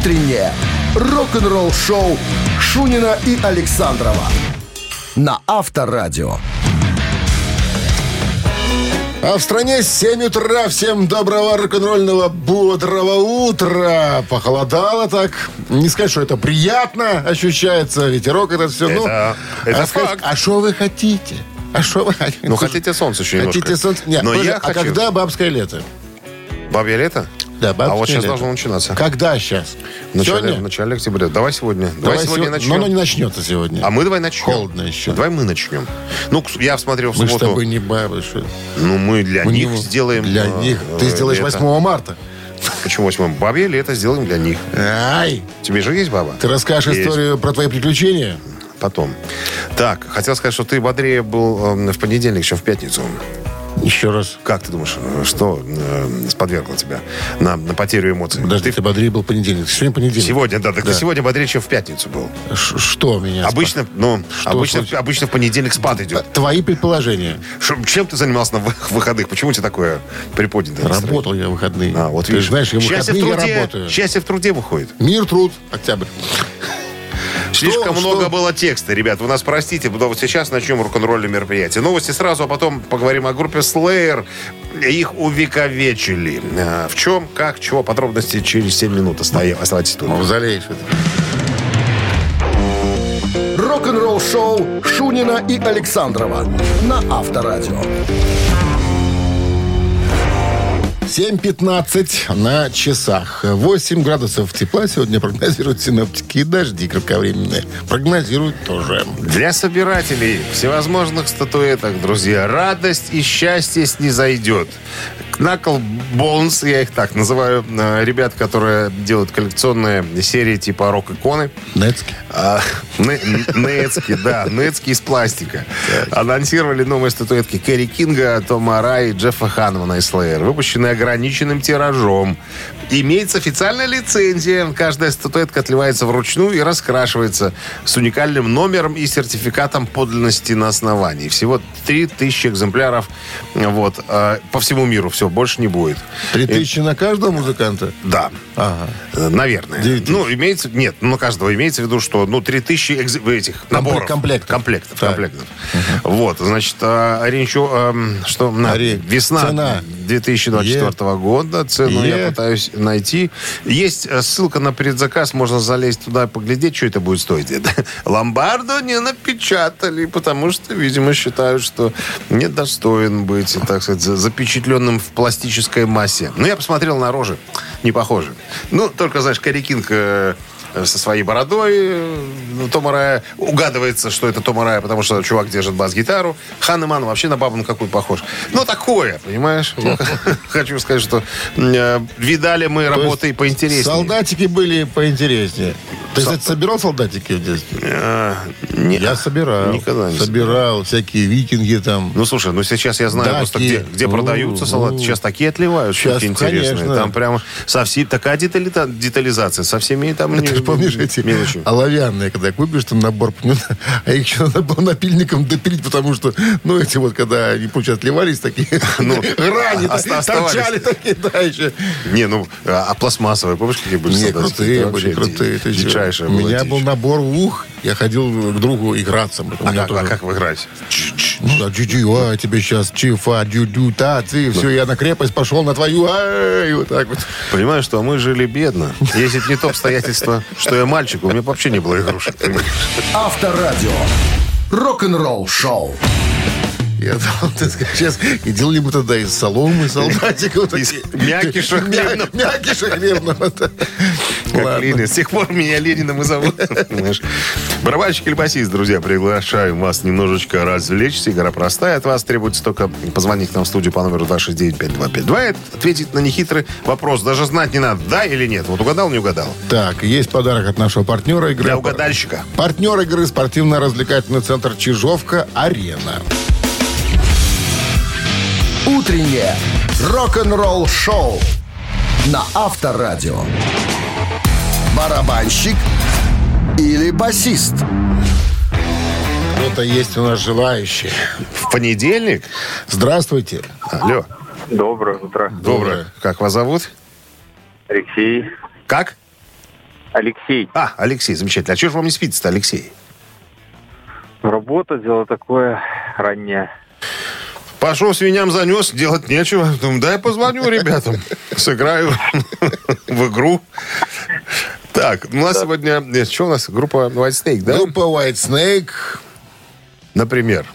Утреннее рок-н-ролл-шоу Шунина и Александрова на Авторадио. А в стране 7 утра. Всем доброго рок-н-ролльного бодрого утра. Похолодало так. Не сказать, что это приятно ощущается. Ветерок это все. ну, Это- это а сказать, факт. А что вы хотите? А что вы хотите? Ну, хотите солнце еще немножко. Хотите солнце? Нет, Но подожди, я а хочу. когда бабское лето? Бабье лето? Да, А вот сейчас лето. должно начинаться. Когда сейчас? В начале, Сегодня? в начале октября. Давай сегодня. Давай, сегодня сего- начнем. Но оно не начнется сегодня. А мы давай начнем. Холодно еще. Давай мы начнем. Ну, я смотрел в Мы с субботу. тобой не ли? Ну, мы для Мы них не- сделаем... Для э, них. Ты э, сделаешь лето. 8 марта. Почему 8 Бабье лето сделаем для них. Ай! Тебе же есть баба? Ты расскажешь Есть. историю про твои приключения? Потом. Так, хотел сказать, что ты бодрее был э, в понедельник, чем в пятницу. Еще раз. Как ты думаешь, что э, сподвергло тебя на, на потерю эмоций? Подожди, ты бодрее был понедельник. Сегодня понедельник. Сегодня, да, так Да. ты сегодня бодрее, чем в пятницу был. Ш- Что меня? Обычно, ну, Что обычно, случилось? обычно в понедельник спад идет. Твои предположения. Шо- чем ты занимался на вы- выходных? Почему у тебя такое приподнятое настроение? Работал я в выходные. А, вот Ты видишь. знаешь, я в счастье, в выходные труде, я работаю. счастье в труде выходит. Мир, труд, октябрь. Слишком Что- много что? было текста, ребят. Вы нас простите, но вот сейчас начнем рок-н-ролльное мероприятие. Новости сразу, а потом поговорим о группе Slayer. Их увековечили. А, В чем, как, чего, подробности через 7 минут. Оста- Оставайтесь тут. Мавзолей. что ты. Рок-н-ролл-шоу Шунина и Александрова на Авторадио. 7.15 на часах. 8 градусов тепла сегодня прогнозируют синоптики. И дожди кратковременные прогнозируют тоже. Для собирателей всевозможных статуэток, друзья, радость и счастье снизойдет. Knuckle Bones, я их так называю, э, ребят, которые делают коллекционные серии типа рок-иконы. Нецки. А, не- Нецки, да, Нецки из пластика. Анонсировали новые статуэтки Кэрри Кинга, Тома Ара и Джеффа Ханмана из Slayer, выпущенные ограниченным тиражом. Имеется официальная лицензия. Каждая статуэтка отливается вручную и раскрашивается с уникальным номером и сертификатом подлинности на основании. Всего 3000 экземпляров вот, э, по всему миру. Все, больше не будет. Три тысячи на каждого музыканта? Да. Ага. Э, Наверное. Девять тысяч. Ну, имеется... Нет, ну, на каждого имеется в виду, что, ну, 3000 экз... этих наборов. комплектов. Комплектов. Так. комплектов. Вот, значит, а, ориентир... эм, что? На, Ори- Весна цена. 2024 года. Цену я Е. пытаюсь найти. Есть э, ссылка на предзаказ. Можно залезть туда и поглядеть, что это будет стоить. Ломбарду не напечатали, потому что, видимо, считают, что недостоин быть, так сказать, за- запечатленным в пластической массе. Но я посмотрел на рожи. Не похоже. Ну, только, знаешь, э, со своей бородой. э, Тома Рая угадывается, что это Тома Рая, потому что чувак держит бас-гитару. Ханнеман вообще на бабу на какую похож. Ну, такое, понимаешь? Хочу сказать, что э, видали мы работы поинтереснее. Солдатики были поинтереснее. Ты, кстати, собирал солдатики в детстве? Э, Я собирал. Никогда не собирал. Всякие викинги там. Ну, слушай, ну сейчас я знаю просто, где, продаются салаты. Сейчас такие отливают, штуки интересные. Там прямо совсем такая детализация. Со всеми там же помнишь эти мелочи. оловянные, когда купишь там набор, а их еще надо было напильником допилить, потому что, ну, эти вот, когда они, получается, отливались, такие Ну, грани а- оставались. торчали такие, да, еще. Не, ну, а а пластмассовые, помнишь, какие были Не, крутые были, крутые. ди- ты чё? Дичайшая У меня был набор ух, я ходил к другу играться. А как, тоже- а как выиграть? Ну да, джу а тебе сейчас чифа, дю-дю, та, ты, все, я на крепость пошел, на твою, ай, вот так вот. Понимаешь, что мы жили бедно. Если не то обстоятельство, что я мальчик, у меня вообще не было игрушек. Авторадио. Рок-н-ролл-шоу. Я думал, ты скажешь, сейчас, и делали мы тогда из соломы, солдатиков. Из мякиша хлебного. Мя- Мякиша хлебного. Как. Ленин. С тех пор меня Лениным и зовут. Барабанщик или басист, друзья, приглашаем вас немножечко развлечься. Игра простая. От вас требуется только позвонить нам в студию по номеру 269-5252 и ответить на нехитрый вопрос. Даже знать не надо, да или нет. Вот угадал, не угадал. Так, есть подарок от нашего партнера игры. Для угадальщика. Партнер игры спортивно-развлекательный центр Чижовка-Арена. Утреннее рок-н-ролл-шоу на Авторадио. Барабанщик или басист? Кто-то есть у нас желающий. В понедельник. Здравствуйте. Алло. Доброе утро. Доброе. Как вас зовут? Алексей. Как? Алексей. А, Алексей, замечательно. А что же вам не спится-то, Алексей? Работа, дело такое раннее. Пошел свиням занес, делать нечего. Думаю, дай позвоню ребятам, сыграю в игру. Так, у нас сегодня... Что у нас? Группа White Snake, да? Группа White Snake, Например.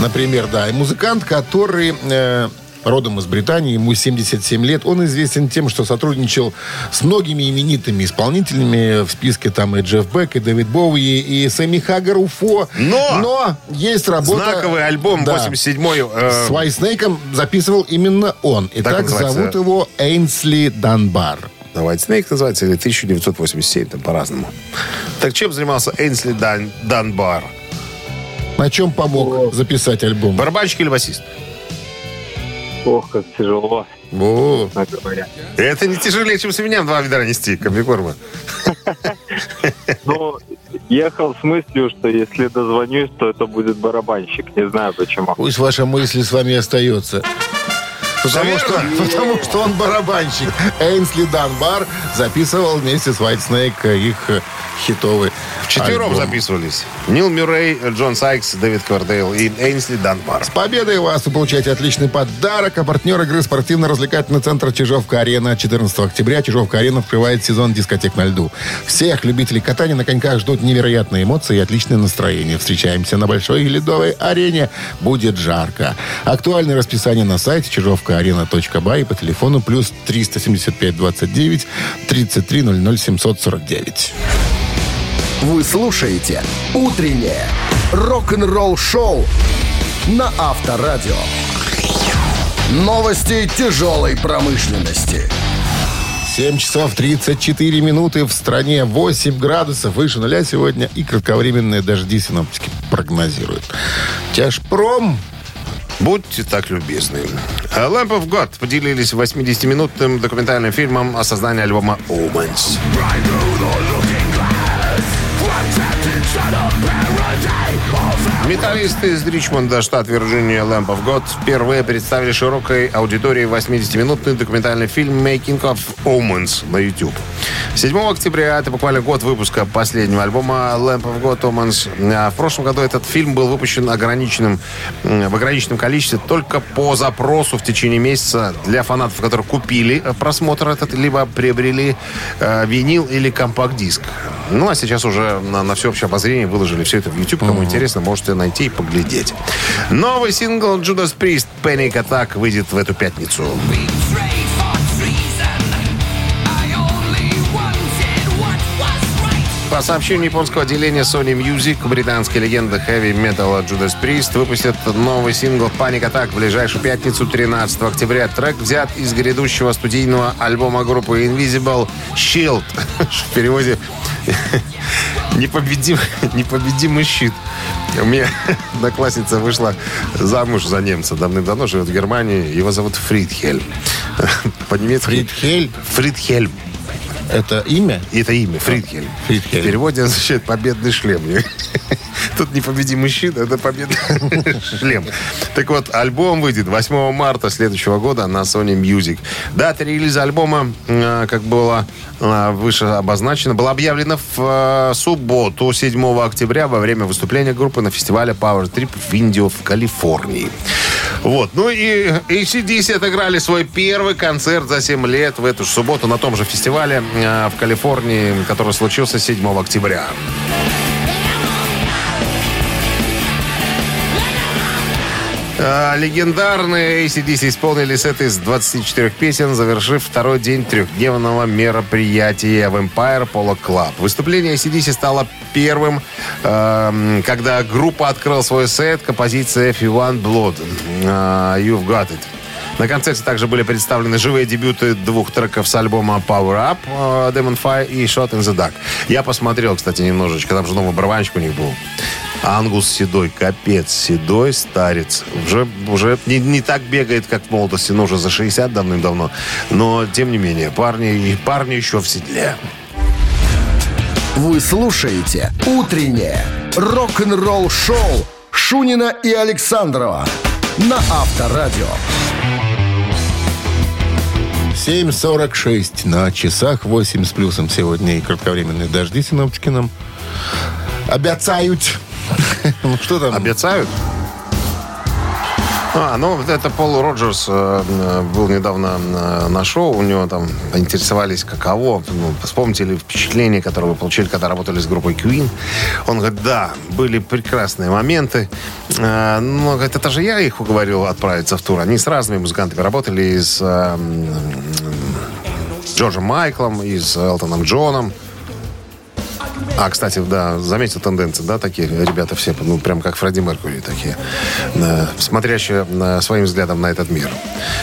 например, да. И музыкант, который э, родом из Британии, ему 77 лет. Он известен тем, что сотрудничал с многими именитыми исполнителями. В списке там и Джефф Бек, и Дэвид Боуи, и Сэмми Хаггар, Уфо. Но! Но есть работа... Знаковый альбом Да. 87-й. э, С Snake записывал именно он. Так Итак, называется. зовут его Эйнсли Данбар. Да, White Snake называется, или 1987, там по-разному. Так чем занимался Эйнсли Дан, Данбар? На чем помог записать альбом? Барабанщик или басист? Ох, как тяжело, О. Это не тяжелее, чем свиням два ведра нести, комбикорма. Ну, ехал с мыслью, что если дозвонюсь, то это будет барабанщик. Не знаю почему. пусть ваша мысль с вами остается. Потому что, потому что он барабанщик. Эйнсли Данбар записывал вместе с White Snake их хитовый Вчетвером альбом. записывались. Нил Мюррей, Джон Сайкс, Дэвид Квардейл и Эйнсли Данбар. С победой вас вы получаете отличный подарок. А партнер игры спортивно-развлекательный центр Чижовка-Арена. 14 октября Чижовка-Арена открывает сезон дискотек на льду. Всех любителей катания на коньках ждут невероятные эмоции и отличное настроение. Встречаемся на большой ледовой арене. Будет жарко. Актуальное расписание на сайте чижовкаарена.бай и по телефону плюс 375 29 33 00 749. Вы слушаете «Утреннее рок-н-ролл-шоу» на Авторадио. Новости тяжелой промышленности. 7 часов 34 минуты в стране, 8 градусов выше нуля сегодня и кратковременные дожди синоптики прогнозируют. Тяжпром Будьте так любезны. Lamp of God поделились 80-минутным документальным фильмом о создании альбома Omens. Металлисты из Ричмонда, штат Вирджиния, Lamp of God впервые представили широкой аудитории 80-минутный документальный фильм «Making of Omens» на YouTube. 7 октября, это буквально год выпуска последнего альбома Lamp of God Omens. А В прошлом году этот фильм был выпущен ограниченным, в ограниченном количестве только по запросу в течение месяца для фанатов, которые купили э, просмотр этот, либо приобрели э, винил или компакт-диск. Ну, а сейчас уже на, на всеобщее обозрение выложили все это в YouTube. Кому интересно, можете найти и поглядеть. Новый сингл Judas Priest Panic Attack выйдет в эту пятницу. По сообщению японского отделения Sony Music, британская легенда хэви металла Judas Priest выпустит новый сингл Panic Attack в ближайшую пятницу 13 октября. Трек взят из грядущего студийного альбома группы Invisible Shield. В переводе непобедим, непобедимый щит. У меня одноклассница вышла замуж за немца. Давным-давно живет в Германии. Его зовут Фридхельм. По-немецки... Фридхель Фридхельм. Это имя? Это имя, Фридхельм. Фридхельм. В переводе означает «победный шлем». Тут непобедимый щит, это победный шлем. Так вот, альбом выйдет 8 марта следующего года на Sony Music. Дата релиза альбома, э, как было э, выше обозначено, была объявлена в э, субботу, 7 октября, во время выступления группы на фестивале Power Trip в Индио в Калифорнии. Вот. Ну и ACDC отыграли свой первый концерт за 7 лет в эту же субботу на том же фестивале э, в Калифорнии, который случился 7 октября. Легендарные ACDC исполнили сет из 24 песен, завершив второй день трехдневного мероприятия в Empire Polo Club. Выступление ACDC стало первым, эм, когда группа открыла свой сет композиция F1 Blood. А, You've Got It. На концерте также были представлены живые дебюты двух треков с альбома Power Up, э, Demon Fire и Shot in the Dark. Я посмотрел, кстати, немножечко. Там же новый барабанщик у них был. Ангус седой, капец, седой старец. Уже, уже не, не так бегает, как в молодости, но уже за 60 давным-давно. Но, тем не менее, парни, и парни еще в седле. Вы слушаете «Утреннее рок-н-ролл-шоу» Шунина и Александрова на Авторадио. 7.46 на часах, 8 с плюсом сегодня и кратковременные дожди синоптики нам обещают. Ну, что там? Обещают? А, ну, это Пол Роджерс э, был недавно э, на шоу, у него там интересовались, каково. Ну, вспомните ли впечатление, которое вы получили, когда работали с группой Queen? Он говорит, да, были прекрасные моменты. Э, но, говорит, это же я их уговорил отправиться в тур. Они с разными музыкантами работали, и с э, Джорджем Майклом, и с Элтоном Джоном. А, кстати, да, заметил тенденции, да, такие ребята все, ну, прям как Фредди Меркури такие, э, смотрящие э, своим взглядом на этот мир.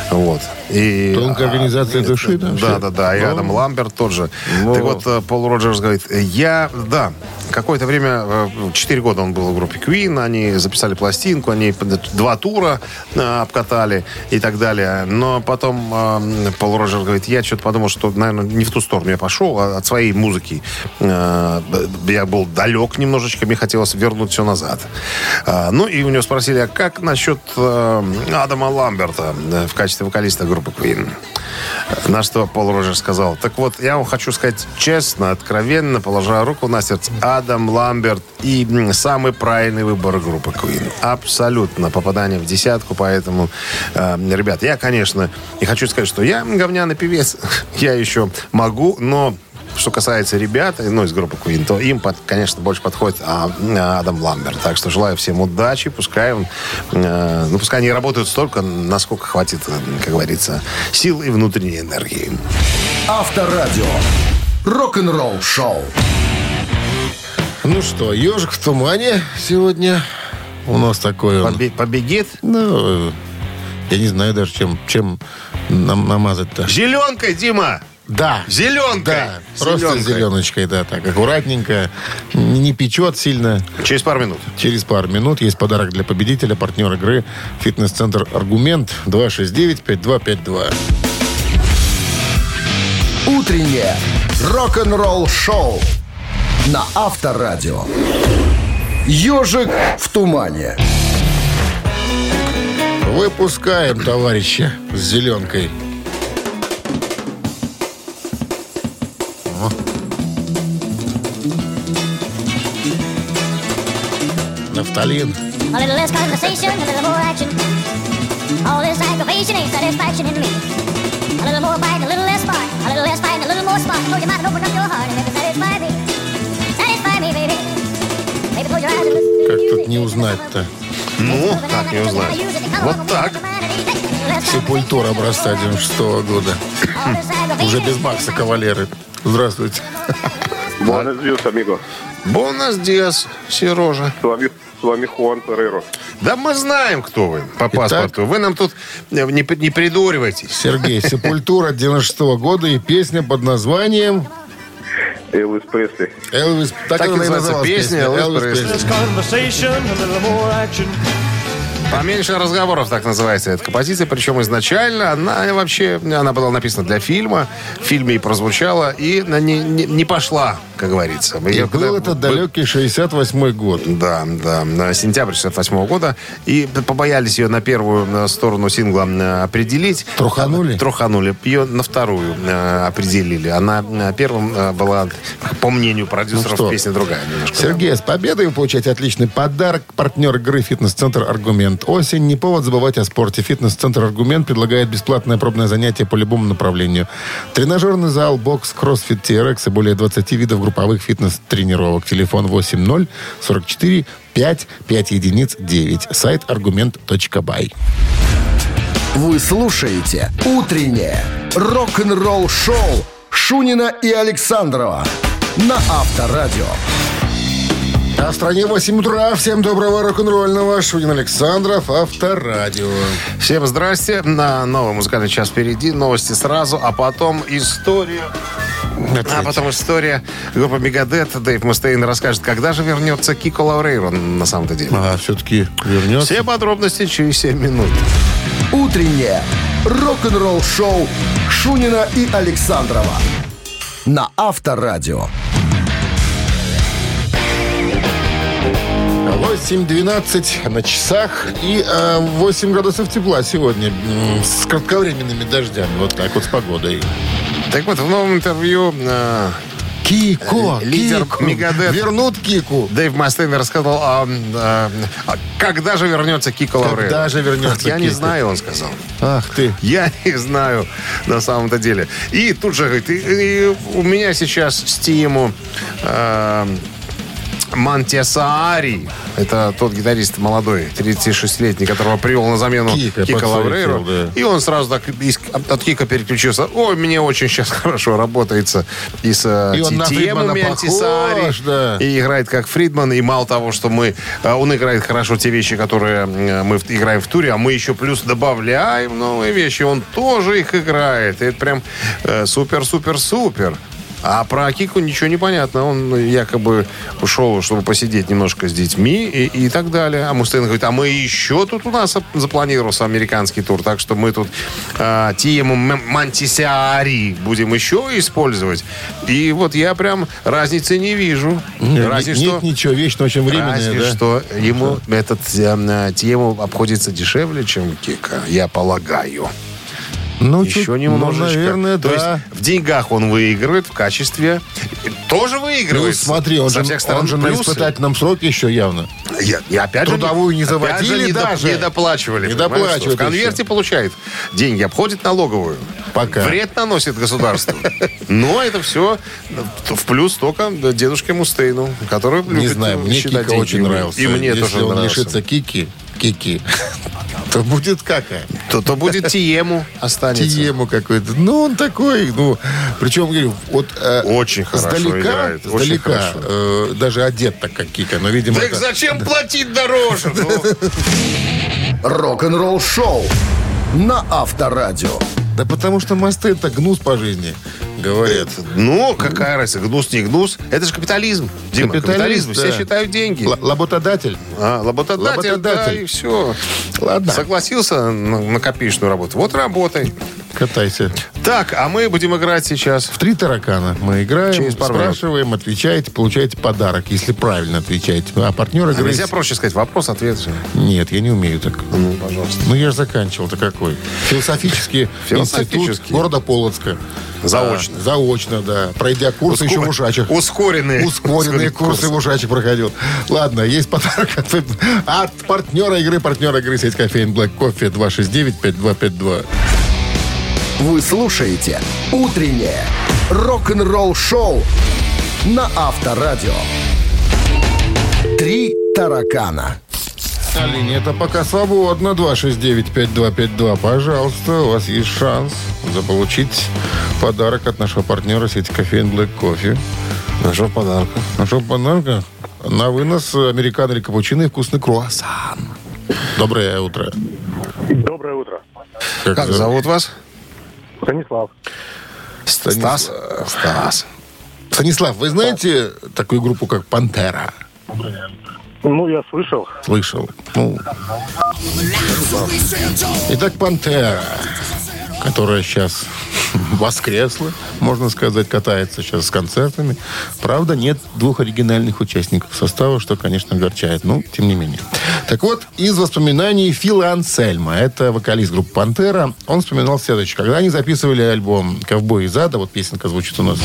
Вот. И, Тонкая организация а, души, да, Да, да, да, и Ну. Адам Ламберт тот же. Ну. Так вот, э, Пол Роджерс говорит, я, да, какое-то время, э, четыре года он был в группе Queen, они записали пластинку, они два тура э, обкатали и так далее. Но потом э, Пол Роджерс говорит, я что-то подумал, что, наверное, не в ту сторону я пошел, а от своей музыки. Э, Я был далек немножечко, мне хотелось вернуть все назад. Ну, и у него спросили, а как насчет э, Адама Ламберта э, в качестве вокалиста группы Queen? На что Пол Роджер сказал, так вот, я вам хочу сказать честно, откровенно, положа руку на сердце, Адам Ламберт и самый правильный выбор группы Queen. Абсолютно попадание в десятку, поэтому, э, ребят, я, конечно, не хочу сказать, что я говняный певец, я еще могу, но что касается ребят, ну, из группы Queen, то им, под- конечно, больше подходит а, Адам Ламберт. Так что желаю всем удачи. Пускай, он, э, ну, пускай они работают столько, насколько хватит, э, как говорится, сил и внутренней энергии. Авторадио. Рок-н-ролл шоу. Ну что, ежик в тумане сегодня. У нас такой он. Побе- побегит Ну, я не знаю даже, чем, чем нам намазать-то. зеленкой, Дима! Да. Зеленкой! Да, просто Зеленкой. зеленочкой, да, так, аккуратненько. Не, не печет сильно. Через пару минут. Через пару минут есть подарок для победителя, партнер игры «Фитнес-центр Аргумент» 269-5252. Утреннее рок-н-ролл шоу на Авторадио. Ежик в тумане. Выпускаем, товарища, с зеленкой. Нафталин. A little less conversation, a little more action. All this aggravation ain't satisfaction in me. A little more bite, a little less spark. A little less fight, a little more spark. Close your mouth and open up your heart and let тут не узнать-то? Ну, как не узнать. Вот так. Сепультура образца 96 года. Уже без Макса Кавалеры. Здравствуйте. Buenos días, amigo. Бонус диас, Сережа. С вами, с вами Хуан Перейро. Да мы знаем, кто вы по паспорту. Вы нам тут э, не, не придуривайтесь. Сергей, Сепультура 96 года и песня под названием Элвис Пресли. Элвис. Так, Так и она и называется называлась песня, Элвис Пресли. Поменьше разговоров, так называется эта композиция. Причем изначально она вообще она была написана для фильма. В фильме и прозвучала, и не, не, не пошла, как говорится. И Её был когда- это далекий 68 год. Да, да, на сентябрь 68 года. И побоялись ее на первую э, сторону сингла э, определить. Труханули? Труханули. Ее на вторую э, определили. Она первым была, по мнению продюсеров, Ну что? песня другая немножко. Сергей, с победой вы получаете отличный подарок. Партнер игры «Фитнес-центр Аргумент». Осень. Не повод забывать о спорте. «Фитнес-центр Аргумент» предлагает бесплатное пробное занятие по любому направлению. Тренажерный зал, бокс, кроссфит, TRX и более 20 видов групповых фитнес-тренировок. Телефон 80 44 5 5 единиц 9. Сайт аргумент.бай. Вы слушаете «Утреннее рок-н-ролл-шоу» Шунина и Александрова на Авторадио. В стране 8 утра. Всем доброго рок-н-ролльного. Шунин Александров, Авторадио. Всем здрасте. На новый музыкальный час впереди. Новости сразу, а потом история. А потом история группы Мегадет. Дэйв Мустейн расскажет, когда же вернется Кико Лаурейро на самом-то деле. А, все-таки вернется. Все подробности через 7 минут. Утреннее рок-н-ролл-шоу Шунина и Александрова на Авторадио. 8.12 на часах и э, 8 градусов тепла сегодня с кратковременными дождями. Вот так вот с погодой. Так вот, в новом интервью э, Кико, Лидер Кику. Мегадет. Вернут Кику. Дэйв Мастейн рассказал, а, а, а когда же вернется Кико Лаврейро. Когда же вернется Я не Кико? знаю, он сказал. Ах ты. Я не знаю на самом-то деле. И тут же говорит, и- и у меня сейчас стиму э, Мантесаари. Это тот гитарист молодой, 36-летний, которого привел на замену Кика Кика, Лаврейро. да. И он сразу так из- от, Кика переключился. Ой, мне очень сейчас хорошо работается и с э, И он Фридмана Мантисаари. похож, да. И играет как Фридман. И мало того, что мы... э, Он играет хорошо те вещи, которые э, мы играем в туре, а мы еще плюс добавляем новые вещи. Он тоже их играет. И это прям э, супер-супер-супер. А про Кику ничего не понятно. Он якобы ушел, чтобы посидеть немножко с детьми и, и так далее. А Мустейн говорит, а мы еще тут у нас запланировался американский тур. Так что мы тут э, тему М- Мантисиари будем еще использовать. И вот я прям разницы не вижу. Нет, Разве нет что... ничего, вечно очень временное, Разве да? что ему этот э, тему обходится дешевле, чем Кика, я полагаю. Ну, Еще чуть- немножечко. Ну, наверное, То да. есть в деньгах он выигрывает в качестве... Тоже Ну, выигрывает. смотри, он со же, всех сторон он же на испытательном сроке еще явно. Я, и опять Трудовую же, не опять заводили же не, доп- даже. не доплачивали. Не доплачивают В конверте еще. получает деньги, обходит налоговую. Пока. Вред наносит государству. Но это все в плюс только дедушке Мустейну, который Не знаю, мне Кика очень нравился. И мне Если тоже он нравился. лишится Кики, Кики, то будет какая? То, то будет Тиему останется. Тиему какой-то. Ну, он такой, ну, причем, говорю, вот э, Очень хорошо сдалека, играет, очень сдалека, хорошо. э, даже одет так, как Кика, но, видимо, Так это- зачем платить дороже? Рок-н-ролл шоу на Авторадио. Да потому что мосты это гнус по жизни, говорят. Ну, какая разница, гнус, не гнус. Это же капитализм, Дима, Капитализм, капитализм. Все считают деньги. Л- Лаботодатель. А, Работодатель. да, и все. Ладно. Согласился на, на копеечную работу. Вот работай. Катайся. Так, а мы будем играть сейчас. В три таракана мы играем, Через пару спрашиваем, отвечаете, получаете подарок, если правильно отвечаете. А партнер А игры... нельзя проще сказать вопрос-ответ же. Нет, я не умею так. Ну, пожалуйста. Ну, я же заканчивал-то какой. Философический институт Философический. города Полоцка. Заочно. Да, заочно, да. Пройдя курсы еще в ушачах. Ускоренные. Ускоренные курсы в ушачах проходил. Ладно, есть подарок от, от партнера игры. Партнера игры сеть кофеин Black Coffee 269-5252. Вы слушаете «Утреннее рок-н-ролл-шоу» на Авторадио. «Три таракана». А линия-то пока свободна. 269-5252. Пожалуйста, у вас есть шанс заполучить подарок от нашего партнера сети кофеин Black Coffee. Нашего подарка. Нашего подарка на вынос американо или капучино и вкусный круассан. Доброе утро. Доброе утро. Как зовут вас? Станислав. Станислав. Стас. Станислав, вы знаете такую группу, как «Пантера»? Ну, я слышал. Слышал. Ну. Итак, «Пантера», которая сейчас воскресла, можно сказать, катается сейчас с концертами. Правда, нет двух оригинальных участников состава, что, конечно, огорчает. Но, тем не менее. Так вот, из воспоминаний Фила Ансельма, это вокалист группы «Пантера», он вспоминал следующее. Когда они записывали альбом «Ковбой из ада», вот песенка звучит у нас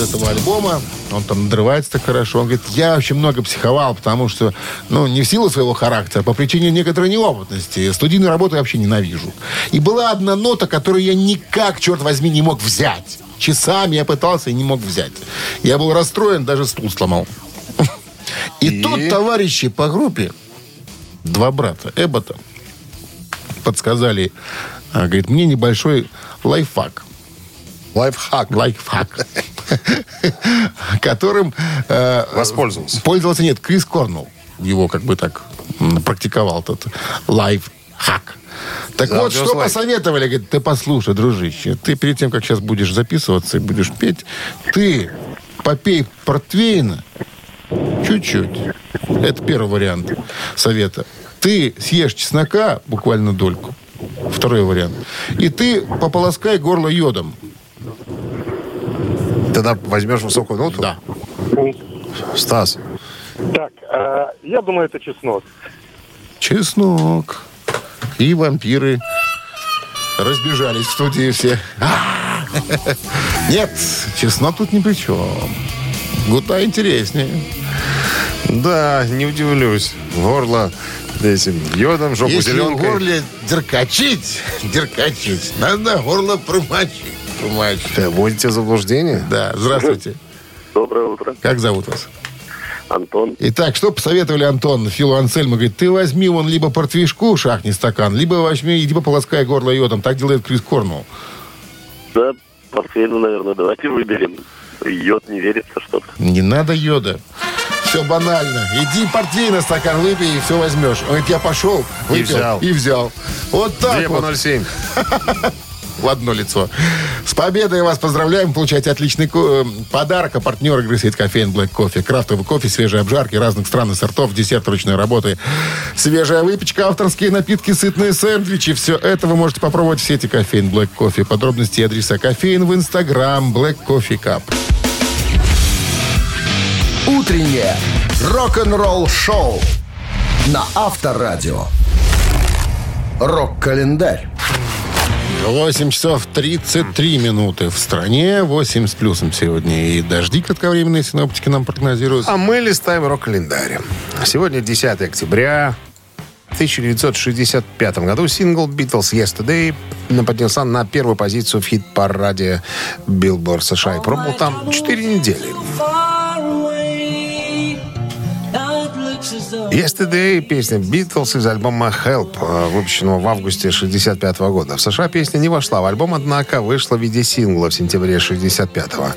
из этого альбома. Он там надрывается так хорошо. Он говорит, я вообще много психовал, потому что, ну, не в силу своего характера, а по причине некоторой неопытности. Студийную работу я вообще ненавижу. И была одна нота, которую я никак, черт возьми, не мог взять. Часами я пытался и не мог взять. Я был расстроен, даже стул сломал. И, И? тут товарищи по группе, два брата, Эббота, подсказали, а, говорит, мне небольшой лайфхак Лайфхак. лайфхак, которым э, Воспользовался. пользовался, нет, Крис Корнелл его как бы так практиковал этот лайфхак. Так Да, вот, что посоветовали, говорит, ты послушай, дружище, ты перед тем, как сейчас будешь записываться и будешь петь, ты попей портвейна чуть-чуть. Это первый вариант совета. Ты съешь чеснока, буквально дольку. Второй вариант. И ты пополоскай горло йодом. Тогда возьмешь высокую ноту? Да. Стас. Так, э, Я думаю, это чеснок. Чеснок. И вампиры разбежались в студии все. А! Нет, чеснок тут ни при чем. Гута интереснее. Да, не удивлюсь. Горло этим йодом, жопу Если в зеленкой. горле деркачить, деркачить, надо горло промочить. Промочить. Э, Вводите в заблуждение? Да, здравствуйте. Доброе утро. Как зовут вас? Антон. Итак, что посоветовали Антон Филу Ансельму? Говорит, ты возьми вон либо портвишку, шахни стакан, либо возьми, иди пополоскай горло йодом. Так делает Крис Корнул. Да, портфель, наверное, давайте выберем. Йод не верится что-то. Не надо йода. Все банально. Иди партийный стакан выпей и все возьмешь. Он говорит, я пошел, выпил взял. и взял. Вот так Две по вот. 0,7. в одно лицо. С победой вас поздравляем. Получайте отличный э, подарок. А партнер игры сеть кофеин Black Coffee. Крафтовый кофе, свежие обжарки разных стран и сортов, десерт ручной работы. Свежая выпечка, авторские напитки, сытные сэндвичи. Все это вы можете попробовать в сети кофеин Black Coffee. Подробности и адреса кофеин в инстаграм Black Coffee Cup. Утреннее рок-н-ролл-шоу на Авторадио. Рок-календарь. 8 часов 33 минуты в стране. 8 с плюсом сегодня. И дожди кратковременные синоптики нам прогнозируют. А мы листаем рок-календарь. Сегодня 10 октября. В 1965 году сингл «Beatles Yesterday» поднялся на первую позицию в хит-параде Billboard США и пробовал там 4 недели. Yesterday – песня Beatles из альбома Help, э, выпущенного в августе 65 года. В США песня не вошла в альбом, однако вышла в виде сингла в сентябре 65-го.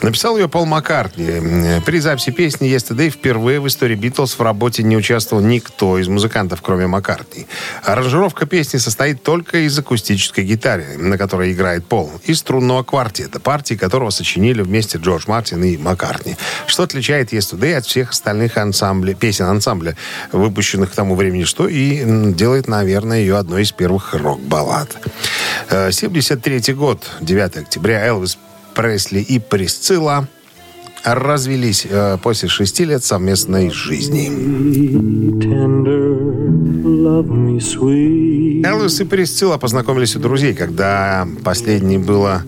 Написал ее Пол Маккартни. Э, При записи песни Yesterday впервые в истории Beatles в работе не участвовал никто из музыкантов, кроме Маккартни. Аранжировка песни состоит только из акустической гитары, на которой играет Пол, и струнного квартета, партии которого сочинили вместе Джордж Мартин и Маккартни. Что отличает Yesterday от всех остальных ансамблей, песен ансамбля, выпущенных к тому времени, что и делает, наверное, ее одной из первых рок-баллад. Э, 73 год, 9 октября, Элвис Пресли и Присцилла развелись э, после шести лет совместной жизни. Элвис и Присцилла познакомились у друзей, когда последней было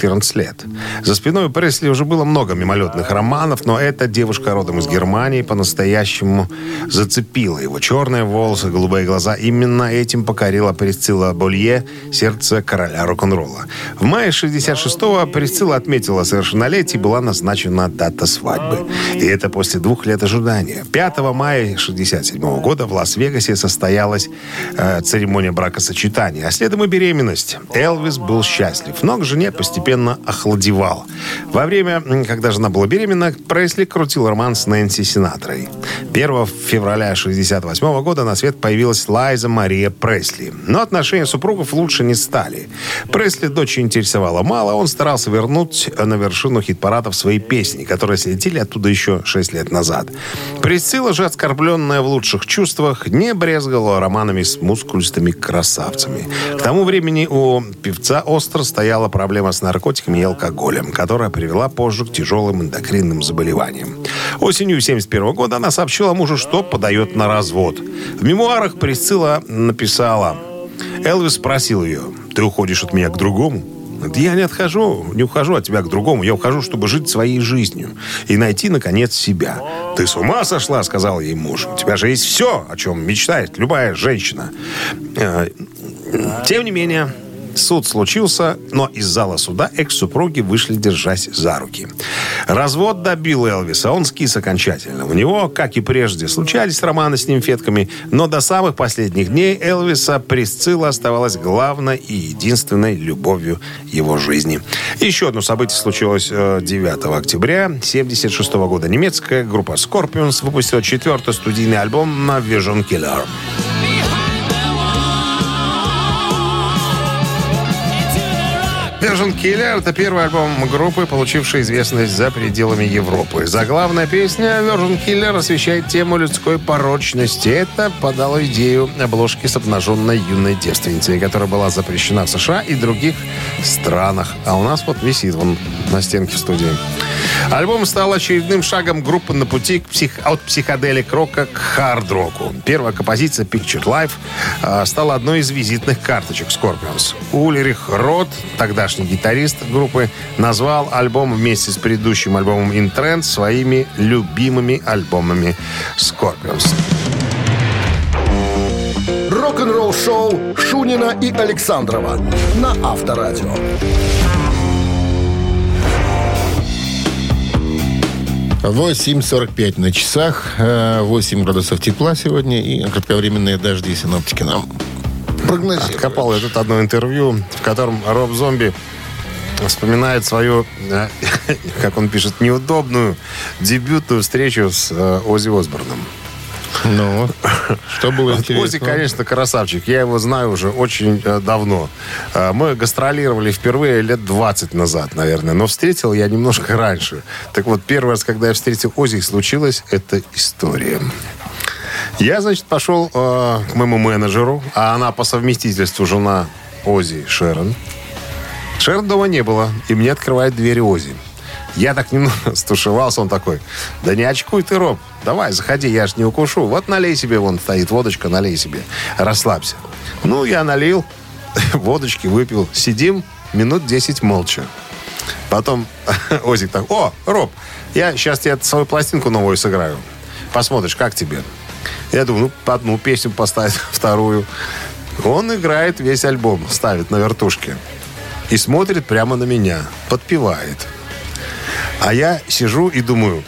14 лет. За спиной у Пресли уже было много мимолетных романов, но эта девушка родом из Германии по-настоящему зацепила его. Черные волосы, голубые глаза. Именно этим покорила Присцилла Болье сердце короля рок-н-ролла. В мае 66-го Присцилла отметила совершеннолетие и была назначена дата свадьбы. И это после двух лет ожидания. 5 мая 67 года в Лас-Вегасе состоялась э, церемония бракосочетания, а следом и беременность. Элвис был счастлив, но к жене постепенно охладевал. Во время, когда жена была беременна, Пресли крутил роман с Нэнси Синатрой. 1 февраля 68 года на свет появилась Лайза Мария Пресли. Но отношения супругов лучше не стали. Пресли дочь интересовала мало, он старался вернуть на вершину хит-парадов свои песни, которые слетели оттуда еще 6 лет назад. Присцилла же, оскорбленная в лучших чувствах, не брезгала романами с мускулистыми красавцами. К тому времени у певца остро стояла проблема с наркотиками и алкоголем, которая привела позже к тяжелым эндокринным заболеваниям. Осенью 71 года она сообщила мужу, что подает на развод. В мемуарах Присцилла написала... Элвис спросил ее, ты уходишь от меня к другому? Я не отхожу, не ухожу от тебя к другому. Я ухожу, чтобы жить своей жизнью и найти, наконец, себя. Ты с ума сошла, сказал ей муж. У тебя же есть все, о чем мечтает любая женщина. Э, Тем не менее, суд случился, но из зала суда экс-супруги вышли, держась за руки. Развод добил Элвиса, он скис окончательно. У него, как и прежде, случались романы с нимфетками, но до самых последних дней Элвиса Присцилла оставалась главной и единственной любовью его жизни. Еще одно событие случилось э, 9 октября 1976 года. Немецкая группа Scorpions выпустила четвертый студийный альбом Vision Killer. Vision Killer — это первый альбом группы, получивший известность за пределами Европы. Заглавная песня Virgin Killer освещает тему людской порочности. Это подало идею обложки с обнаженной юной девственницей, которая была запрещена в США и других странах. А у нас вот висит вон на стенке в студии. Альбом стал очередным шагом группы на пути к псих... от психоделик рока к хард-року. Первая композиция Picture Life э, стала одной из визитных карточек Scorpions. Ульрих Рот, тогдашний гитарист группы, назвал альбом вместе с предыдущим альбомом In Trend своими любимыми альбомами Scorpions. Рок-н-ролл шоу Шунина и Александрова на Авторадио. 8.45 на часах, э, 8 градусов тепла сегодня и кратковременные дожди синоптики нам прогнозируют. Откопал я тут одно интервью, в котором Роб Зомби вспоминает свою, э, как он пишет, неудобную дебютную встречу с э, Оззи Осборном. Ну, что было интересно? Оззи, конечно, красавчик. Я его знаю уже очень э, давно. Э, мы гастролировали впервые лет 20 назад, наверное. Но встретил я немножко раньше. Так вот, первый раз, когда я встретил Оззи, случилась эта история. Я, значит, пошел э, к моему менеджеру, а она по совместительству жена Ози Шерон. Шерон дома не было, и мне открывает дверь Ози. Я так немного стушевался, он такой, да не очкуй ты, Роб, давай, заходи, я ж не укушу. Вот налей себе, вон стоит водочка, налей себе, расслабься. Ну, я налил, водочки выпил, сидим минут 10 молча. Потом Озик так, о, Роб, я сейчас тебе свою пластинку новую сыграю. Посмотришь, как тебе. Я думаю, ну, одну песню поставить, вторую. Он играет весь альбом, ставит на вертушке. И смотрит прямо на меня, подпевает. А я сижу и думаю,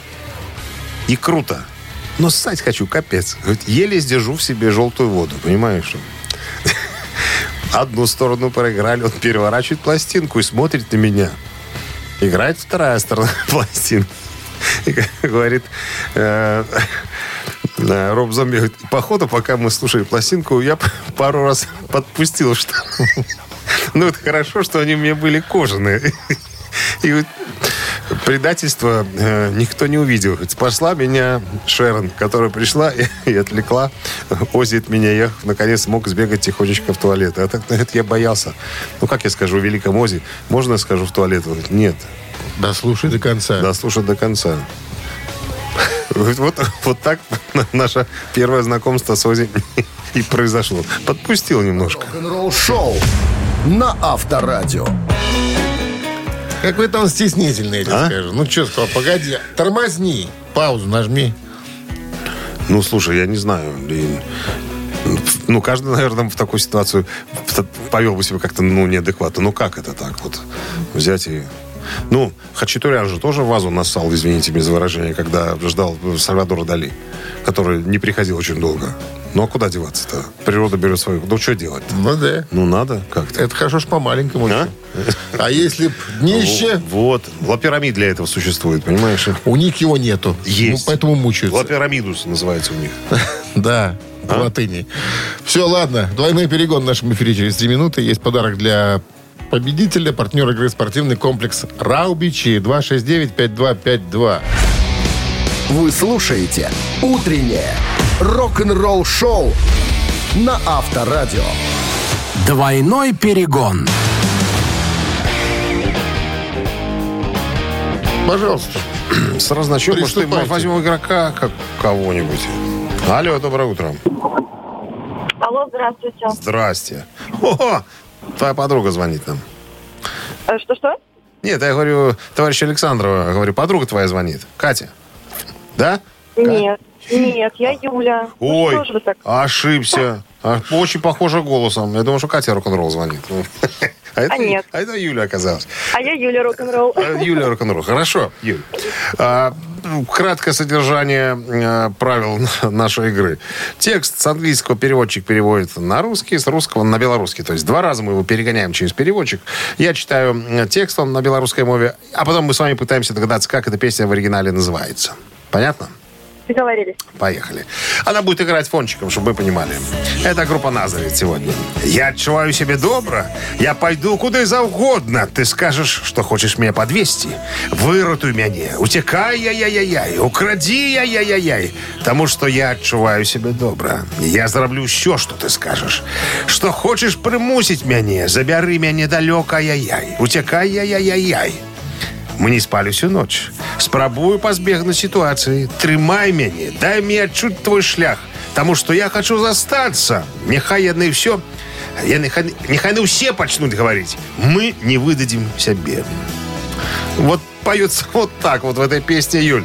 и круто. Но ссать хочу, капец. Еле сдержу в себе желтую воду, понимаешь? Одну сторону проиграли, он переворачивает пластинку и смотрит на меня. Играет вторая сторона пластинки. И говорит, э, да, Роб Зомби говорит, походу, пока мы слушали пластинку, я пару раз подпустил что Ну, это хорошо, что они у меня были кожаные. И вот предательство э, никто не увидел. Спасла меня Шерон, которая пришла и, и отвлекла Ози от меня. Я, наконец, смог сбегать тихонечко в туалет. А так, это я боялся. Ну, как я скажу великом Ози? Можно я скажу в туалет? Нет. Дослушай до конца. Да, слушай до конца. Вот, вот, вот так наше первое знакомство с Ози и произошло. Подпустил немножко. Рок-н-ролл шоу на Авторадио. Как вы там стеснительные, я тебе А? скажу. Ну, что сказал, погоди, тормозни, паузу нажми. Ну, слушай, я не знаю. блин. Ну, каждый, наверное, в такую ситуацию повел бы себя как-то, ну, неадекватно. Ну, как это так вот? Взять и... Ну, Хачатурян же тоже вазу нассал, извините меня за выражение, когда ждал Сальвадора Дали, который не приходил очень долго. Ну, а куда деваться-то? Природа берет свою. Ну, что делать Ну да. Ну, надо как-то. Это хорошо ж по-маленькому. А? А если б днище, Вот. Лапирамид для этого существует, понимаешь? у них его нету. Есть. Ну, поэтому мучаются. Лапирамидус называется у них. Да, по латыни. Все, ладно. Двойной перегон в нашем эфире через три минуты. Есть подарок для победителя, партнер игры спортивный комплекс Раубичи 269-5252. Вы слушаете «Утреннее рок-н-ролл-шоу» на Авторадио. Двойной перегон. Пожалуйста. Сразу начнем. Может, мы возьмем игрока как кого-нибудь. Алло, доброе утро. Алло, здравствуйте. Здрасте. О, твоя подруга звонит нам. Э, Что-что? Нет, я говорю, товарищ Александрова, говорю, подруга твоя звонит. Катя. Да? Нет, нет, я Юля. Ну, Ой, так? ошибся. А, Очень похоже голосом. Я думал, что Катя рок-н-ролл звонит. А это, А нет. а это Юля оказалась. А я Юля рок-н-ролл. А, Юля рок-н-ролл. Хорошо, Юль. А, ну, краткое содержание э, правил нашей игры. Текст с английского переводчик переводит на русский, с русского на белорусский. То есть два раза мы его перегоняем через переводчик. Я читаю э, текст он на белорусской мове, а потом мы с вами пытаемся догадаться, как эта песня в оригинале называется. Понятно? Договорились. Поехали. Она будет играть фончиком, чтобы вы понимали. Это группа Назарет сегодня. Я отчуваю себе добро. Я пойду куда завгодно. Ты скажешь, что хочешь меня подвести. Выратуй меня. Утекай, яй-яй-яй. Укради, яй-яй-яй. Тому, что я отчуваю себе добро. Я зроблю все, что ты скажешь. Что хочешь примусить меня. Забяры меня далеко, яй-яй. Утекай, яй-яй-яй. Мы не спали всю ночь. Спрабую пазбегнуць сітуацыі. Трымай мяне, дай мне адчуць твой шлях. Таму што я хочу застаться. Няхай яны все... Я нехай, нехай все пачнуць говорить. Мы не выдадим себе. Вот поется вот так вот в этой песне, Юль.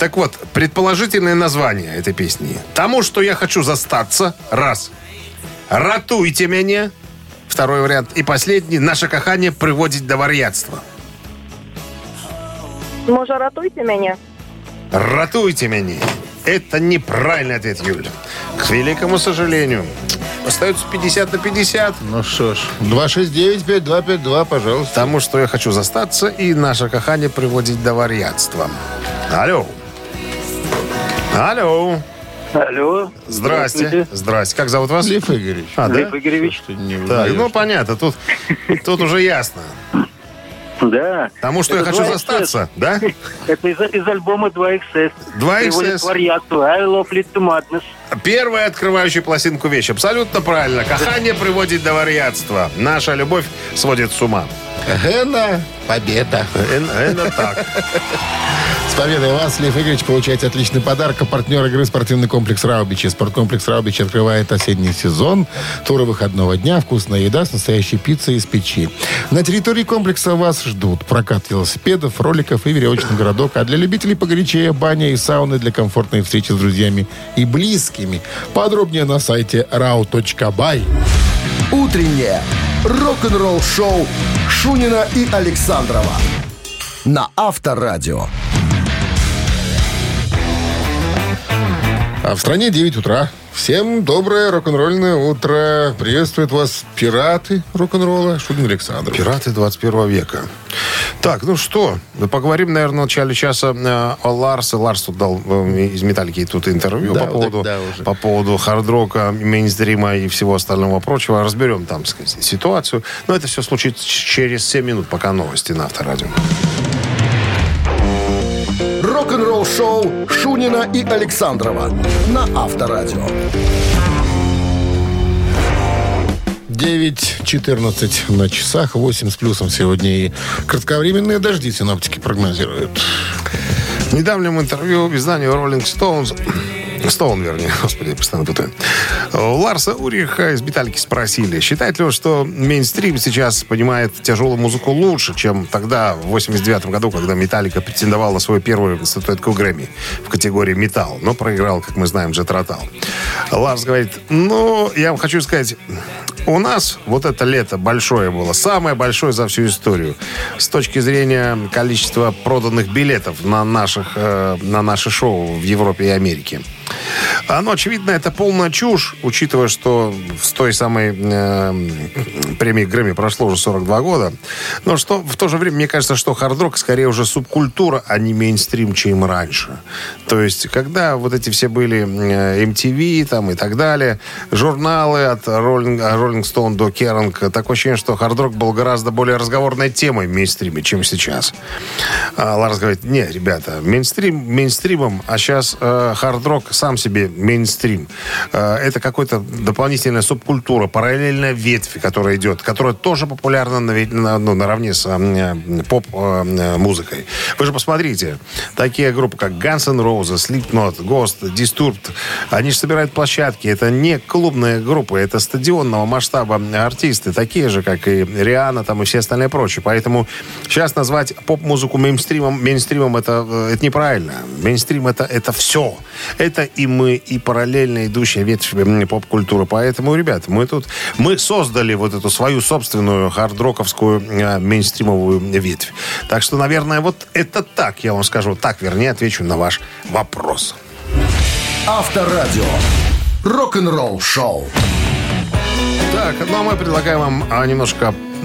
Так вот, предположительное название этой песни. Тому, что я хочу застаться, раз. Ратуйте меня, второй вариант. И последний, наше кахание приводит до варьятства. Може, ратуйте мене? Ратуйте меня. Это неправильный ответ, Юль. К великому сожалению. Остается 50 на 50. Ну что ж, 269-5252, пожалуйста. Тому, что я хочу застаться, и наше кахание приводит до варьятства. Алло. Алло. Алло. Здрасте. Здрасте. Как зовут вас? Лев Игоревич. А, да? Лев Игоревич. Так, ну понятно, тут, тут уже ясно. Да. Тому, что я Это хочу 2XS. застаться, да? Это из, из альбома 2XS. 2XS. Приводит к варианту I love Madness. Первая открывающая пластинку вещь. Абсолютно правильно. Кахание приводит до варьятства. Наша любовь сводит с ума. Гена, победа. Это так. С победой вас, Лев Игоревич, получаете отличный подарок. А партнер игры спортивный комплекс «Раубичи». Спорткомплекс «Раубичи» открывает осенний сезон. Туры выходного дня, вкусная еда с настоящей пиццей из печи. На территории комплекса вас ждут прокат велосипедов, роликов и веревочный городок. А для любителей погорячее баня и сауны для комфортной встречи с друзьями и близкими. Подробнее на сайте rau.by. Утреннее рок-н-ролл-шоу Шунина и Александрова на Авторадио. А в стране 9 утра. Всем доброе рок-н-ролльное утро. Приветствуют вас пираты рок-н-ролла Шунин Александров. Пираты 21 века. Так, ну что, да поговорим, наверное, в начале часа э, о Ларсе. Ларс тут дал э, из «Металлики» тут интервью Да, по, поводу, да, уже. по поводу хард-рока, мейнстрима и всего остального прочего. Разберем там, так сказать, ситуацию. Но это все случится через 7 минут, пока новости на Авторадио. Рок-н-ролл-шоу Шунина и Александрова на Авторадио. 9.14 на часах, 8 с плюсом сегодня. И кратковременные дожди синоптики прогнозируют. В недавнем интервью изданию Rolling Stones Стоун, вернее, господи, я постоянно путаю. У Ларса Уриха из «Металлики» спросили, считает ли он, что мейнстрим сейчас понимает тяжелую музыку лучше, чем тогда, в 89 году, когда «Металлика» претендовала на свою первую статуэтку Грэмми в категории «Металл», но проиграл, как мы знаем, Джет Ротал. Ларс говорит, ну, я вам хочу сказать, у нас вот это лето большое было, самое большое за всю историю. С точки зрения количества проданных билетов на, наших, э, на наши шоу в Европе и Америке. Оно, очевидно, это полная чушь, учитывая, что с той самой э, премии Грэмми прошло уже 42 года. Но что в то же время, мне кажется, что хард-рок скорее уже субкультура, а не мейнстрим, чем раньше. То есть, когда вот эти все были э, MTV там, и так далее, журналы от Rolling, Rolling Stone до Kerrang, такое ощущение, что хард-рок был гораздо более разговорной темой в мейнстриме, чем сейчас. А Ларс говорит, не, ребята, мейнстрим мейнстримом, а сейчас э, хард-рок сам себе мейнстрим. Э, это какая-то дополнительная субкультура, параллельная ветвь, которая идет, которая тоже популярна на, ну, наравне с э, поп-музыкой. Вы же посмотрите, такие группы, как Guns N' Roses, Slipknot, Ghost, Disturbed, они же собирают площадки. Это не клубные группы, это стадионного масштаба артисты, такие же, как и Риана там, и все остальные прочие. Поэтому сейчас назвать поп-музыку мейнстримом, мейнстримом это, э, это неправильно. Мейнстрим это, это все. Это и мы, и параллельно идущая ветвь поп-культуры. Поэтому, ребят, мы тут, мы создали вот эту свою собственную хардроковскую э, мейнстримовую ветвь. Так что, наверное, вот это так, я вам скажу. Так, вернее, отвечу на ваш вопрос. Авторадио. Рок-н-ролл-шоу. Так, ну а мы предлагаем вам а,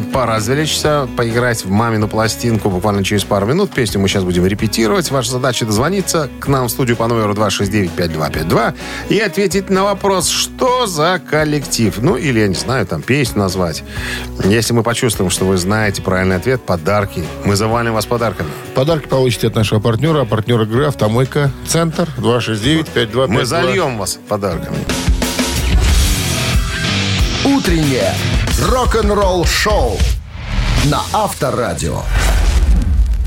немножко поразвлечься, поиграть в мамину пластинку буквально через пару минут. Песню мы сейчас будем репетировать. Ваша задача дозвониться к нам в студию по номеру 269-5252 и ответить на вопрос, что за коллектив. Ну, или, я не знаю, там, песню назвать. Если мы почувствуем, что вы знаете правильный ответ, подарки. Мы завалим вас подарками. Подарки получите от нашего партнера. А партнер игры «Автомойка Центр» 269-5252. Мы зальем вас подарками. Утреннее рок-н-ролл-шоу на Авторадио.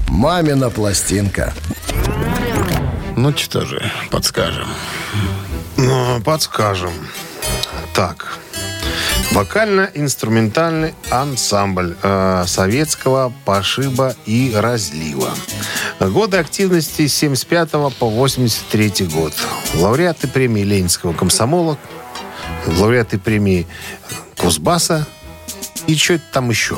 «Мамина пластинка». Ну, что же, подскажем. Ну, подскажем. Так. Вокально-инструментальный ансамбль э, советского пошиба и разлива. Годы активности с 75 по 83 год. Лауреаты премии Ленинского комсомола, лауреаты премии Кузбасса и что-то там еще.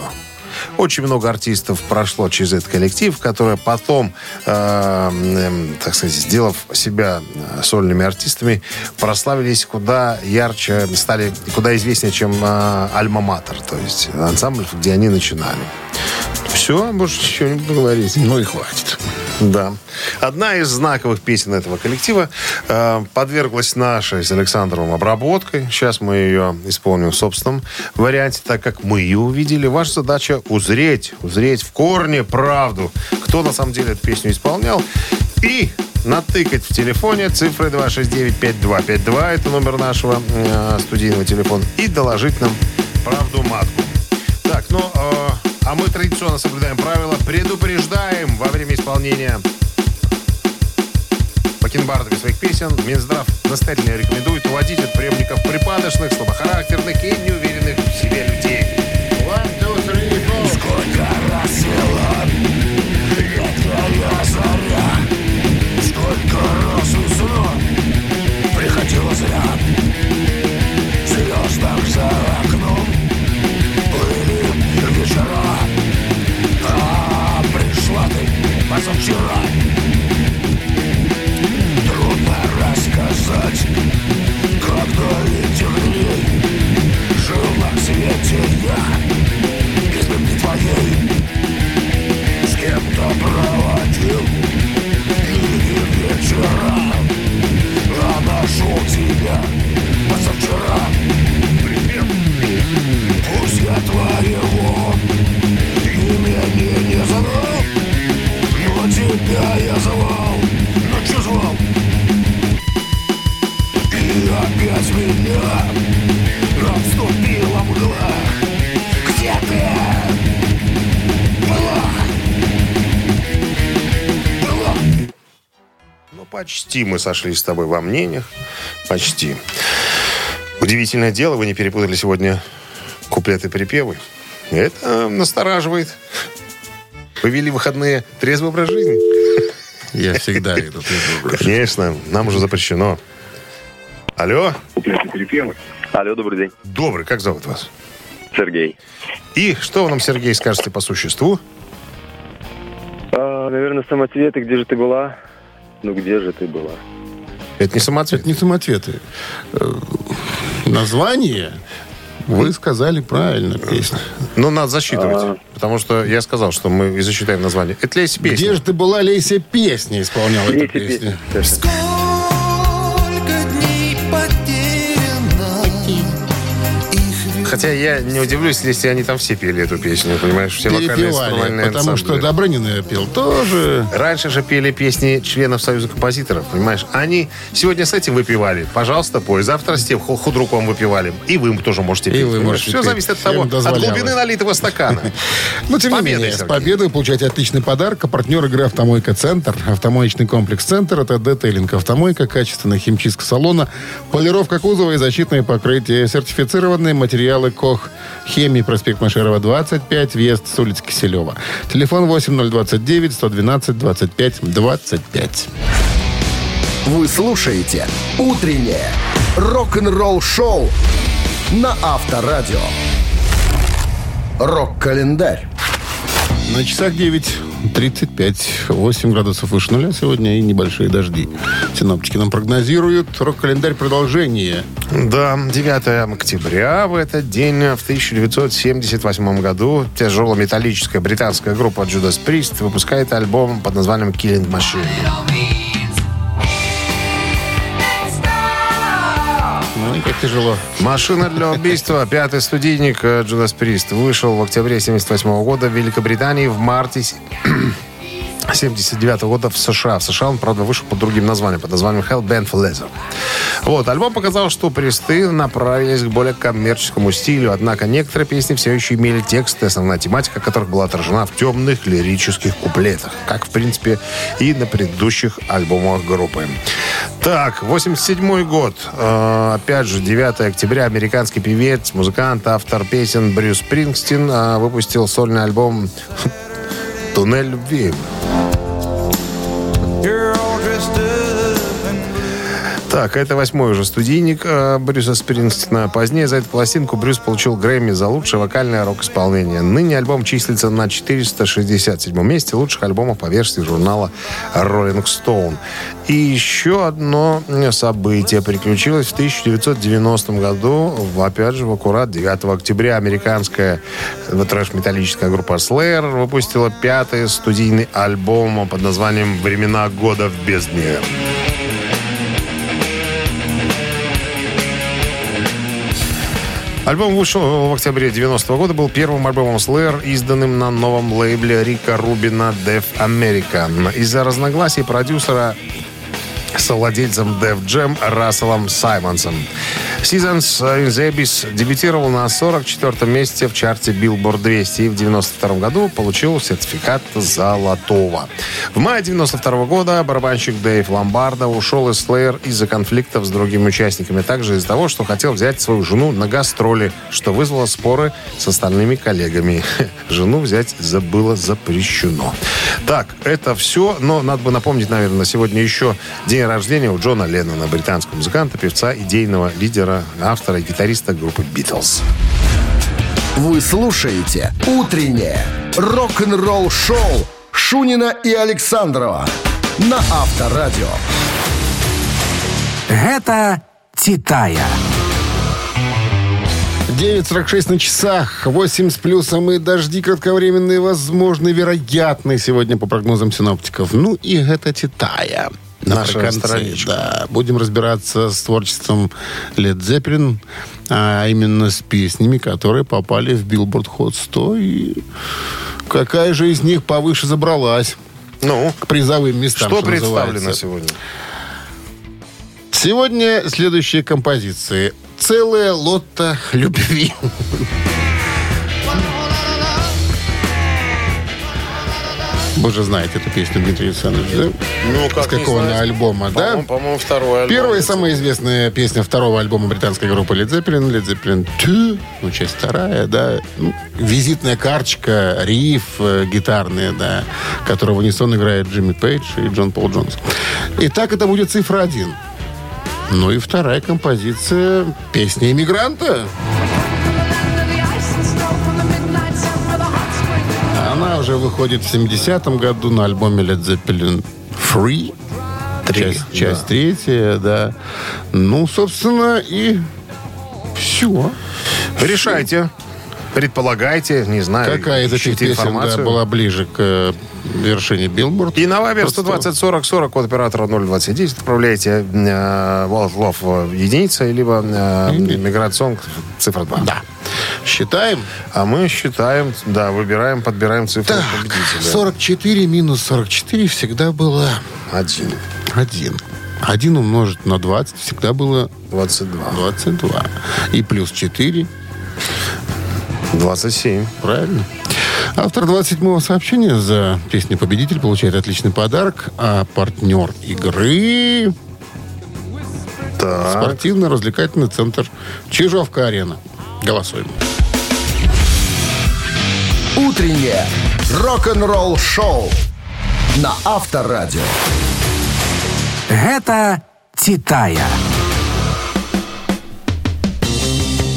Очень много артистов прошло через этот коллектив, которые потом, э, э, так сказать, сделав себя э, сольными артистами, прославились куда ярче, стали куда известнее, чем э, Альма-Матер, то есть ансамбль, где они начинали. Все, больше ничего не буду говорить. Ну и хватит. Да. Одна из знаковых песен этого коллектива э, подверглась нашей с Александровым обработкой. Сейчас мы ее исполним в собственном варианте, так как мы ее увидели. Ваша задача узреть, узреть в корне правду, кто на самом деле эту песню исполнял. И натыкать в телефоне цифры 269-5252, это номер нашего э, студийного телефона, и доложить нам правду матку. Так, ну, э, а мы традиционно соблюдаем правила, предупреждаем во время исполнения бакенбардами своих песен. Минздрав настоятельно рекомендует уводить от приемников припадочных, слабохарактерных и неуверенных в себе людей. Позавчера. Трудно рассказать, когда этих дней Жил на свете я, без любви твоей. С кем-то проводил дни и вечера. А нашел тебя Мгла Где ты была? Была Ну, почти мы сошлись с тобой во мнениях. Почти. Удивительное дело, вы не перепутали сегодня куплеты припевы. Это настораживает. Вы вели выходные трезвый образ жизни? Я всегда иду трезвый образ жизни. Конечно, нам уже запрещено. Алло? Алло, добрый день. Добрый, как зовут вас? Сергей. И что вы нам, Сергей, скажете по существу? А, наверное, самоцветы, где же ты была? Ну, где же ты была? Это не самоцвет. Это не самоцветы. Э, Название вы сказали правильно, песня. Ну, надо засчитывать. Потому что я сказал, что мы и засчитаем название. Это Леся песня. Где же ты была, Лейся, песня исполняла эту Лейся песню? песня. Хотя я не удивлюсь, если они там все пели эту песню, понимаешь? Все Перепевали, потому что ансамбли. Добрынин ее пел тоже. Раньше же пели песни членов Союза композиторов, понимаешь? Они сегодня с этим выпивали. Пожалуйста, пой. Завтра с тем ху- худруком выпивали. И вы тоже можете петь. вы понимаешь? можете Все петь. зависит от того, от глубины налитого стакана. Но, тем не менее, с победой получаете отличный подарок. А партнер игры «Автомойка Центр». Автомоечный комплекс «Центр» — это детейлинг автомойка, качественная химчистка салона, полировка кузова и защитные покрытия, сертифицированные материалы КОХ, хемии, проспект Машерова, 25, въезд с улицы Киселева. Телефон 8029 112 25 25. Вы слушаете «Утреннее рок-н-ролл-шоу» на Авторадио. Рок-календарь. На часах 9.35, 8 градусов выше нуля сегодня и небольшие дожди. Синоптики нам прогнозируют рок-календарь продолжение. Да, 9 октября в этот день, в 1978 году, тяжелометаллическая британская группа Judas Priest выпускает альбом под названием Killing Machine. Как тяжело. Машина для убийства. Пятый студийник э, Judas Priest вышел в октябре 78 года в Великобритании. В марте с- 79 года в США. В США он, правда, вышел под другим названием, под названием Hell Bent for Leather. Вот, альбом показал, что присты направились к более коммерческому стилю, однако некоторые песни все еще имели тексты, основная тематика которых была отражена в темных лирических куплетах, как, в принципе, и на предыдущих альбомах группы. Так, 87 год. Э, опять же, 9 октября американский певец, музыкант, автор песен Брюс Спрингстин э, выпустил сольный альбом «Туннель любви». Так, это восьмой уже студийник э, Брюса Спрингстина. Позднее за эту пластинку Брюс получил Грэмми за лучшее вокальное рок-исполнение. Ныне альбом числится на 467 месте лучших альбомов по версии журнала Rolling Stone. И еще одно событие приключилось в 1990 году, в, опять же, в аккурат 9 октября американская трэш-металлическая группа Slayer выпустила пятый студийный альбом под названием «Времена года в бездне». Альбом вышел в октябре 90 года, был первым альбомом Slayer, изданным на новом лейбле Рика Рубина Def America. Из-за разногласий продюсера с владельцем Def Jam Расселом Саймонсом. Seasons in the Abyss дебютировал на 44-м месте в чарте Billboard 200 и в 92 году получил сертификат золотого. В мае 92 года барабанщик Дэйв Ломбардо ушел из Slayer из-за конфликтов с другими участниками, также из-за того, что хотел взять свою жену на гастроли, что вызвало споры с остальными коллегами. Жену взять было запрещено. Так, это все, но надо бы напомнить, наверное, сегодня еще день рождения у Джона Леннона, британского музыканта, певца, идейного лидера, автора и гитариста группы «Битлз». Вы слушаете «Утреннее рок-н-ролл-шоу» Шунина и Александрова на Авторадио. Гэта «Титая». 9.46 на часах, 8 с плюсом и дожди кратковременные возможны, вероятны сегодня по прогнозам синоптиков. Ну и это Титая. Наша Африканцы, страничка. Да, будем разбираться с творчеством Led Zeppelin, а именно с песнями, которые попали в Billboard Hot 100. И какая же из них повыше забралась Ну, к призовым местам, что что представлено называется. сегодня? Сегодня следующие композиции. Целая лотта любви. Вы же знаете эту песню, Дмитрий Александрович, да? Ну, как С какого она альбома, да? По-моему, второй альбом. Первая и самая известная песня второго альбома британской группы Led Zeppelin, Led Zeppelin 2, ну, часть вторая, да. Ну, визитная карточка, риф э, гитарные, да, которого в унисон играет Джимми Пейдж и Джон Пол Джонс. Итак, это будет цифра один. Ну и вторая композиция «Песня иммигранта». Уже выходит в 70-м году на альбоме Led Zeppelin Three. часть, да. часть третья, да. Ну, собственно, и все. Решайте. Предполагайте, не знаю. Какая из этих песен да, была ближе к э, вершине Билборд? И на Viber Просто- 120 40 40 код оператора 029 отправляете э, World Love э, единица, либо э, Immigrant Song цифра 2. Да. Считаем. А мы считаем, да, выбираем, подбираем цифру Так, победителя. 44 минус 44 всегда было Один. 1. 1 умножить на 20 всегда было 22. 22. И плюс 4 27. Правильно. Автор 27-го сообщения за песню «Победитель» получает отличный подарок, а партнер игры Так. спортивно-развлекательный центр «Чижовка-арена». Голосуем. «Утреннее рок-н-ролл-шоу» на Авторадио. Гэта «Титая».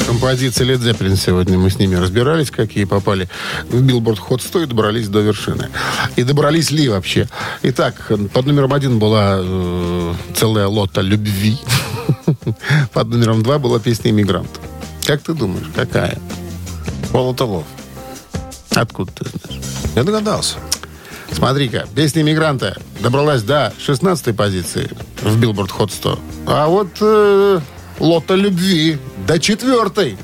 Композиции Led Zeppelin сегодня мы с ними разбирались, какие попали в Billboard Hot 100 и добрались до вершины. И добрались ли вообще? Итак, под номером один была э, целая лота любви. Под номером два была песня «Иммигрант». Как ты думаешь, какая? Полутолов. Откуда ты знаешь? Я догадался. Смотри-ка, песня «Иммигранта» добралась до 16 позиции в Billboard Hot 100. А вот э, «Лота любви» до четвертой.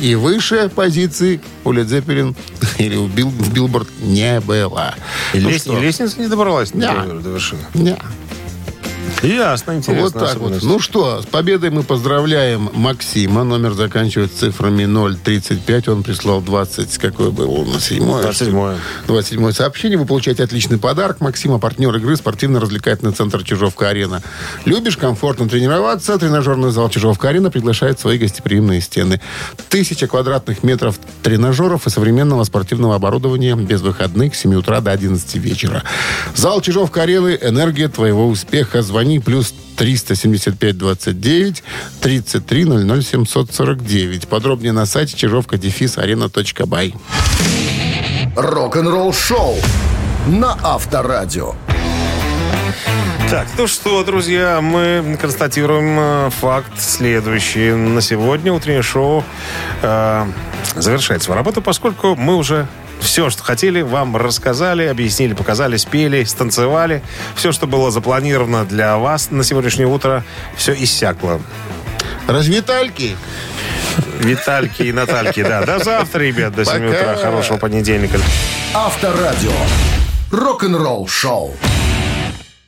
И выше позиции у Led Zeppelin или у в Billboard не было. И Ну лестница не добралась до, Не. до вершины. Не. Ясно, интересно. Вот так вот. Ну что, с победой мы поздравляем Максима. Номер заканчивается цифрами 035. Он прислал 20, какой был на седьмое? 27-е. 27 сообщение. Вы получаете отличный подарок. Максима, партнер игры, спортивно-развлекательный центр Чижовка-Арена. Любишь комфортно тренироваться? Тренажерный зал Чижовка-Арена приглашает свои гостеприимные стены. Тысяча квадратных метров тренажеров и современного спортивного оборудования без выходных с 7 утра до 11 вечера. Зал Чижовка-Арены. Энергия твоего успеха. Звони плюс 375 29 33 00 749. Подробнее на сайте чижовка дефис арена.бай. Рок-н-ролл шоу на Авторадио. Так, ну что, друзья, мы констатируем э, факт следующий. На сегодня утреннее шоу э, завершает свою работу, поскольку мы уже все, что хотели, вам рассказали, объяснили, показали, спели, станцевали. Все, что было запланировано для вас на сегодняшнее утро, все иссякло. Развитальки. Витальки и Натальки, да. До завтра, ребят, до 7 Пока. утра. Хорошего понедельника. Авторадио. Рок-н-ролл шоу.